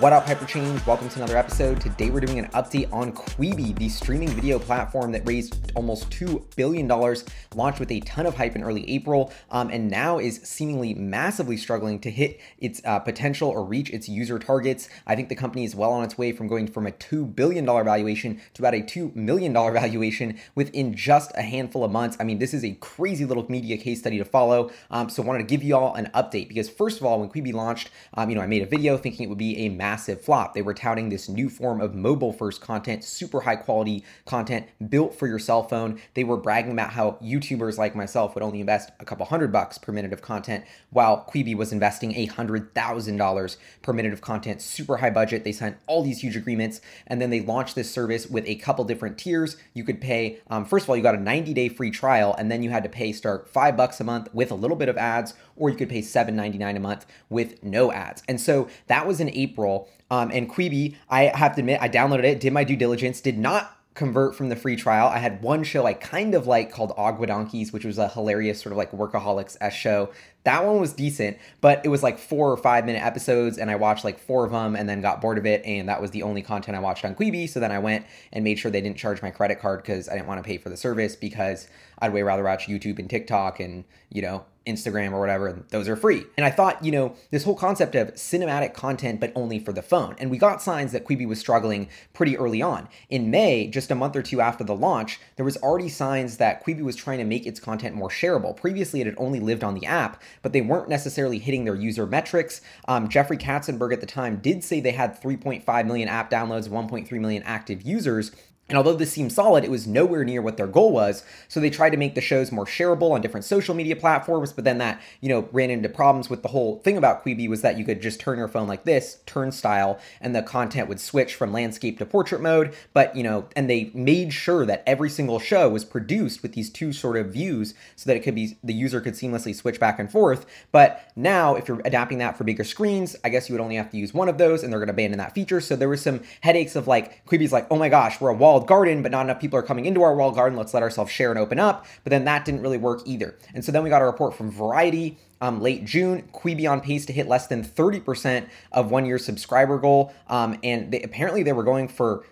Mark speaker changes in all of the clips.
Speaker 1: What up, Hyperchange? Welcome to another episode. Today we're doing an update on Quibi, the streaming video platform that raised almost $2 billion, launched with a ton of hype in early April, um, and now is seemingly massively struggling to hit its uh, potential or reach its user targets. I think the company is well on its way from going from a $2 billion valuation to about a $2 million valuation within just a handful of months. I mean, this is a crazy little media case study to follow. Um, so I wanted to give you all an update because first of all, when Quibi launched, um, you know, I made a video thinking it would be a massive flop. They were touting this new form of mobile first content, super high quality content built for your cell phone. They were bragging about how YouTubers like myself would only invest a couple hundred bucks per minute of content, while Quibi was investing a hundred thousand dollars per minute of content, super high budget. They signed all these huge agreements, and then they launched this service with a couple different tiers. You could pay, um, first of all, you got a 90 day free trial, and then you had to pay start five bucks a month with a little bit of ads, or you could pay $7.99 a month with no ads. And so that was in April. Um, and Quibi, I have to admit, I downloaded it, did my due diligence, did not convert from the free trial. I had one show I kind of like called Agua Donkeys, which was a hilarious sort of like workaholics s show. That one was decent, but it was like four or five minute episodes, and I watched like four of them and then got bored of it, and that was the only content I watched on Quibi. So then I went and made sure they didn't charge my credit card because I didn't want to pay for the service because I'd way rather watch YouTube and TikTok and you know Instagram or whatever, and those are free. And I thought, you know, this whole concept of cinematic content, but only for the phone. And we got signs that Quibi was struggling pretty early on. In May, just a month or two after the launch, there was already signs that Quibi was trying to make its content more shareable. Previously, it had only lived on the app, but they weren't necessarily hitting their user metrics. Um, Jeffrey Katzenberg at the time did say they had 3.5 million app downloads, 1.3 million active users, and although this seemed solid, it was nowhere near what their goal was. So they tried to make the shows more shareable on different social media platforms, but then that, you know, ran into problems with the whole thing about Quibi was that you could just turn your phone like this, Turnstyle, and the content would switch from landscape to portrait mode. But, you know, and they made sure that every single show was produced with these two sort of views so that it could be the user could seamlessly switch back and forth. But now if you're adapting that for bigger screens, I guess you would only have to use one of those and they're going to abandon that feature. So there was some headaches of like Quibi's like, "Oh my gosh, we're a wall walled garden, but not enough people are coming into our walled garden. Let's let ourselves share and open up. But then that didn't really work either. And so then we got a report from Variety um, late June. Quibi on pace to hit less than 30% of one year subscriber goal. Um, and they, apparently they were going for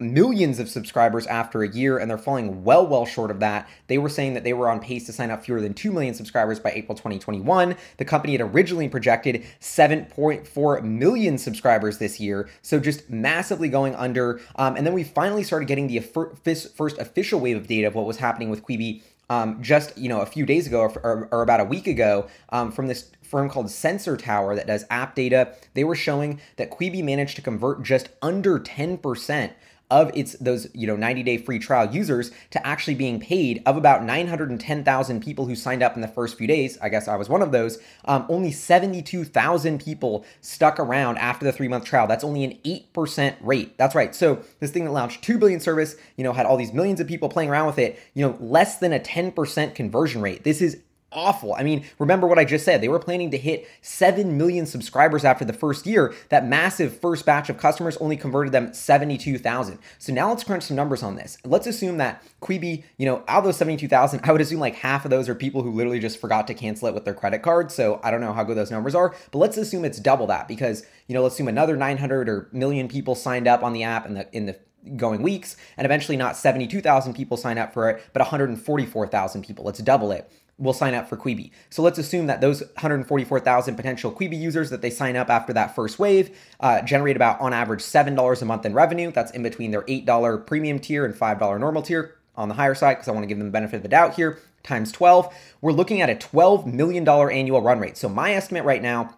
Speaker 1: millions of subscribers after a year and they're falling well well short of that. They were saying that they were on pace to sign up fewer than 2 million subscribers by april 2021 the company had originally projected 7.4 million subscribers this year so just massively going under. Um, and then we finally started getting the first official wave of data of what was happening with quibi um, just you know a few days ago or, or, or about a week ago um, from this firm called Sensor Tower that does app data. They were showing that Quibi managed to convert just under 10% of its those you know 90 day free trial users to actually being paid of about 910,000 people who signed up in the first few days. I guess I was one of those. Um, only 72,000 people stuck around after the three month trial. That's only an 8% rate. That's right. So this thing that launched 2 billion service, you know, had all these millions of people playing around with it, you know, less than a 10% conversion rate. This is awful. I mean, remember what I just said. They were planning to hit 7 million subscribers after the first year. That massive first batch of customers only converted them 72,000. So now let's crunch some numbers on this. Let's assume that Quibi, you know, out of those 72,000, I would assume like half of those are people who literally just forgot to cancel it with their credit card. So I don't know how good those numbers are, but let's assume it's double that because, you know, let's assume another 900 or million people signed up on the app in the in the going weeks and eventually not 72,000 people sign up for it but 144,000 people let's double it will sign up for Quibi. So let's assume that those 144,000 potential Quibi users that they sign up after that first wave uh, generate about on average $7 a month in revenue. That's in between their $8 premium tier and $5 normal tier on the higher side because I want to give them the benefit of the doubt here times 12. We're looking at a $12 million annual run rate. So my estimate right now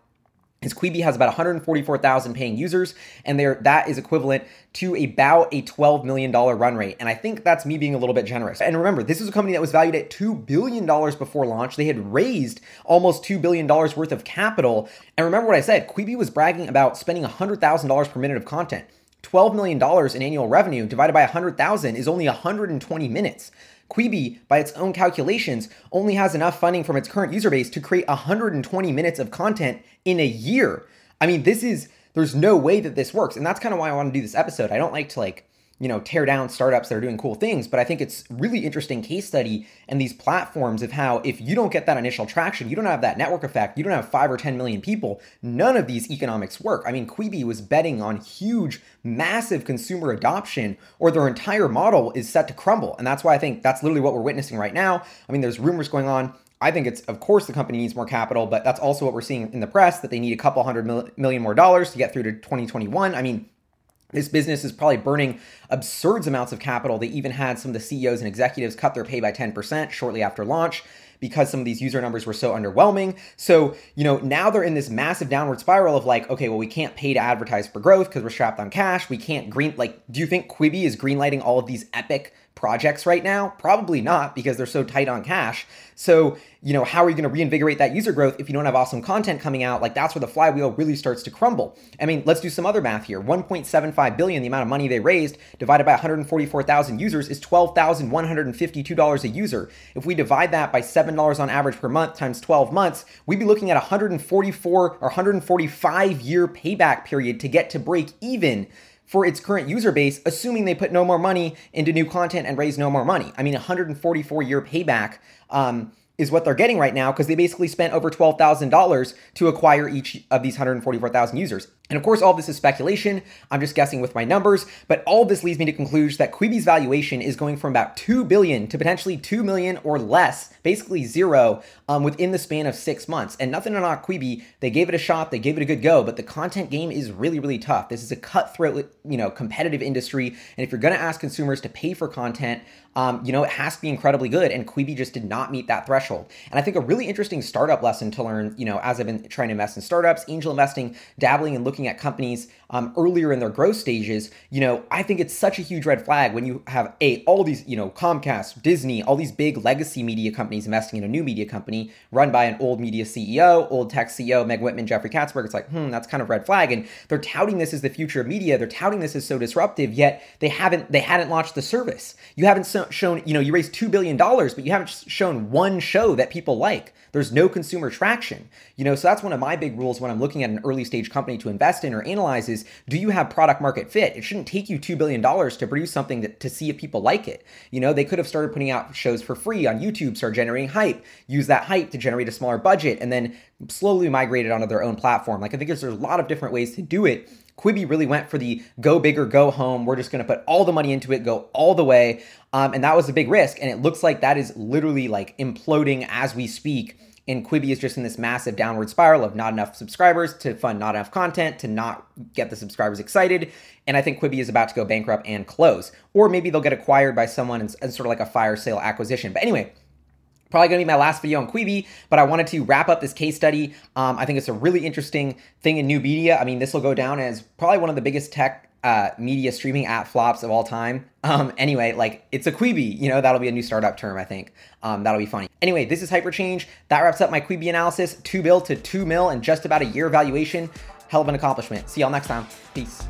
Speaker 1: is Quibi has about 144,000 paying users, and there that is equivalent to about a 12 million dollar run rate. And I think that's me being a little bit generous. And remember, this is a company that was valued at two billion dollars before launch. They had raised almost two billion dollars worth of capital. And remember what I said: Quibi was bragging about spending hundred thousand dollars per minute of content. $12 million in annual revenue divided by 100,000 is only 120 minutes. Quibi, by its own calculations, only has enough funding from its current user base to create 120 minutes of content in a year. I mean, this is there's no way that this works. And that's kind of why I want to do this episode. I don't like to like you know, tear down startups that are doing cool things, but I think it's really interesting case study and these platforms of how if you don't get that initial traction, you don't have that network effect, you don't have five or 10 million people, none of these economics work. I mean, Quibi was betting on huge, massive consumer adoption, or their entire model is set to crumble. And that's why I think that's literally what we're witnessing right now. I mean, there's rumors going on I think it's, of course, the company needs more capital, but that's also what we're seeing in the press that they need a couple hundred mil- million more dollars to get through to 2021. I mean, this business is probably burning absurd amounts of capital. They even had some of the CEOs and executives cut their pay by 10% shortly after launch because some of these user numbers were so underwhelming. So, you know, now they're in this massive downward spiral of like, okay, well, we can't pay to advertise for growth because we're strapped on cash. We can't green, like, do you think Quibi is greenlighting all of these epic projects right now? Probably not because they're so tight on cash. So, you know, how are you going to reinvigorate that user growth if you don't have awesome content coming out? Like that's where the flywheel really starts to crumble. I mean, let's do some other math here. 1.75 billion, the amount of money they raised, divided by 144,000 users is $12,152 a user. If we divide that by $7 on average per month times 12 months, we'd be looking at 144 or 145 year payback period to get to break even for its current user base, assuming they put no more money into new content and raise no more money. I mean, 144 year payback. Um, is what they're getting right now because they basically spent over $12,000 to acquire each of these 144,000 users. And of course, all this is speculation. I'm just guessing with my numbers, but all this leads me to conclude that Quibi's valuation is going from about 2 billion to potentially 2 million or less, basically zero, um, within the span of six months. And nothing to knock Quibi. They gave it a shot, they gave it a good go, but the content game is really, really tough. This is a cutthroat, you know, competitive industry. And if you're going to ask consumers to pay for content, um, you know, it has to be incredibly good. And Quibi just did not meet that threshold. And I think a really interesting startup lesson to learn, you know, as I've been trying to invest in startups, angel investing, dabbling and looking at companies um, earlier in their growth stages, you know, I think it's such a huge red flag when you have a all these, you know, Comcast, Disney, all these big legacy media companies investing in a new media company run by an old media CEO, old tech CEO, Meg Whitman, Jeffrey Katzenberg. It's like, hmm, that's kind of red flag. And they're touting this as the future of media. They're touting this as so disruptive, yet they haven't they hadn't launched the service. You haven't shown, you know, you raised two billion dollars, but you haven't shown one show that people like. There's no consumer traction. You know, so that's one of my big rules when I'm looking at an early stage company to invest in or analyze is do you have product market fit? It shouldn't take you $2 billion to produce something that, to see if people like it. You know, they could have started putting out shows for free on YouTube, start generating hype, use that hype to generate a smaller budget, and then slowly migrate it onto their own platform. Like I think there's, a lot of different ways to do it. Quibi really went for the go big or go home. We're just going to put all the money into it, go all the way. Um, and that was a big risk. And it looks like that is literally like imploding as we speak. And Quibi is just in this massive downward spiral of not enough subscribers to fund not enough content to not get the subscribers excited. And I think Quibi is about to go bankrupt and close. Or maybe they'll get acquired by someone and, and sort of like a fire sale acquisition. But anyway, probably going to be my last video on Quibi, but I wanted to wrap up this case study. Um, I think it's a really interesting thing in new media. I mean, this will go down as probably one of the biggest tech uh, media streaming app flops of all time. Um, anyway, like it's a Quibi, you know, that'll be a new startup term, I think. Um, that'll be funny. Anyway, this is Hyperchange. That wraps up my Quibi analysis. Two bill to two mil and just about a year valuation. Hell of an accomplishment. See y'all next time. Peace.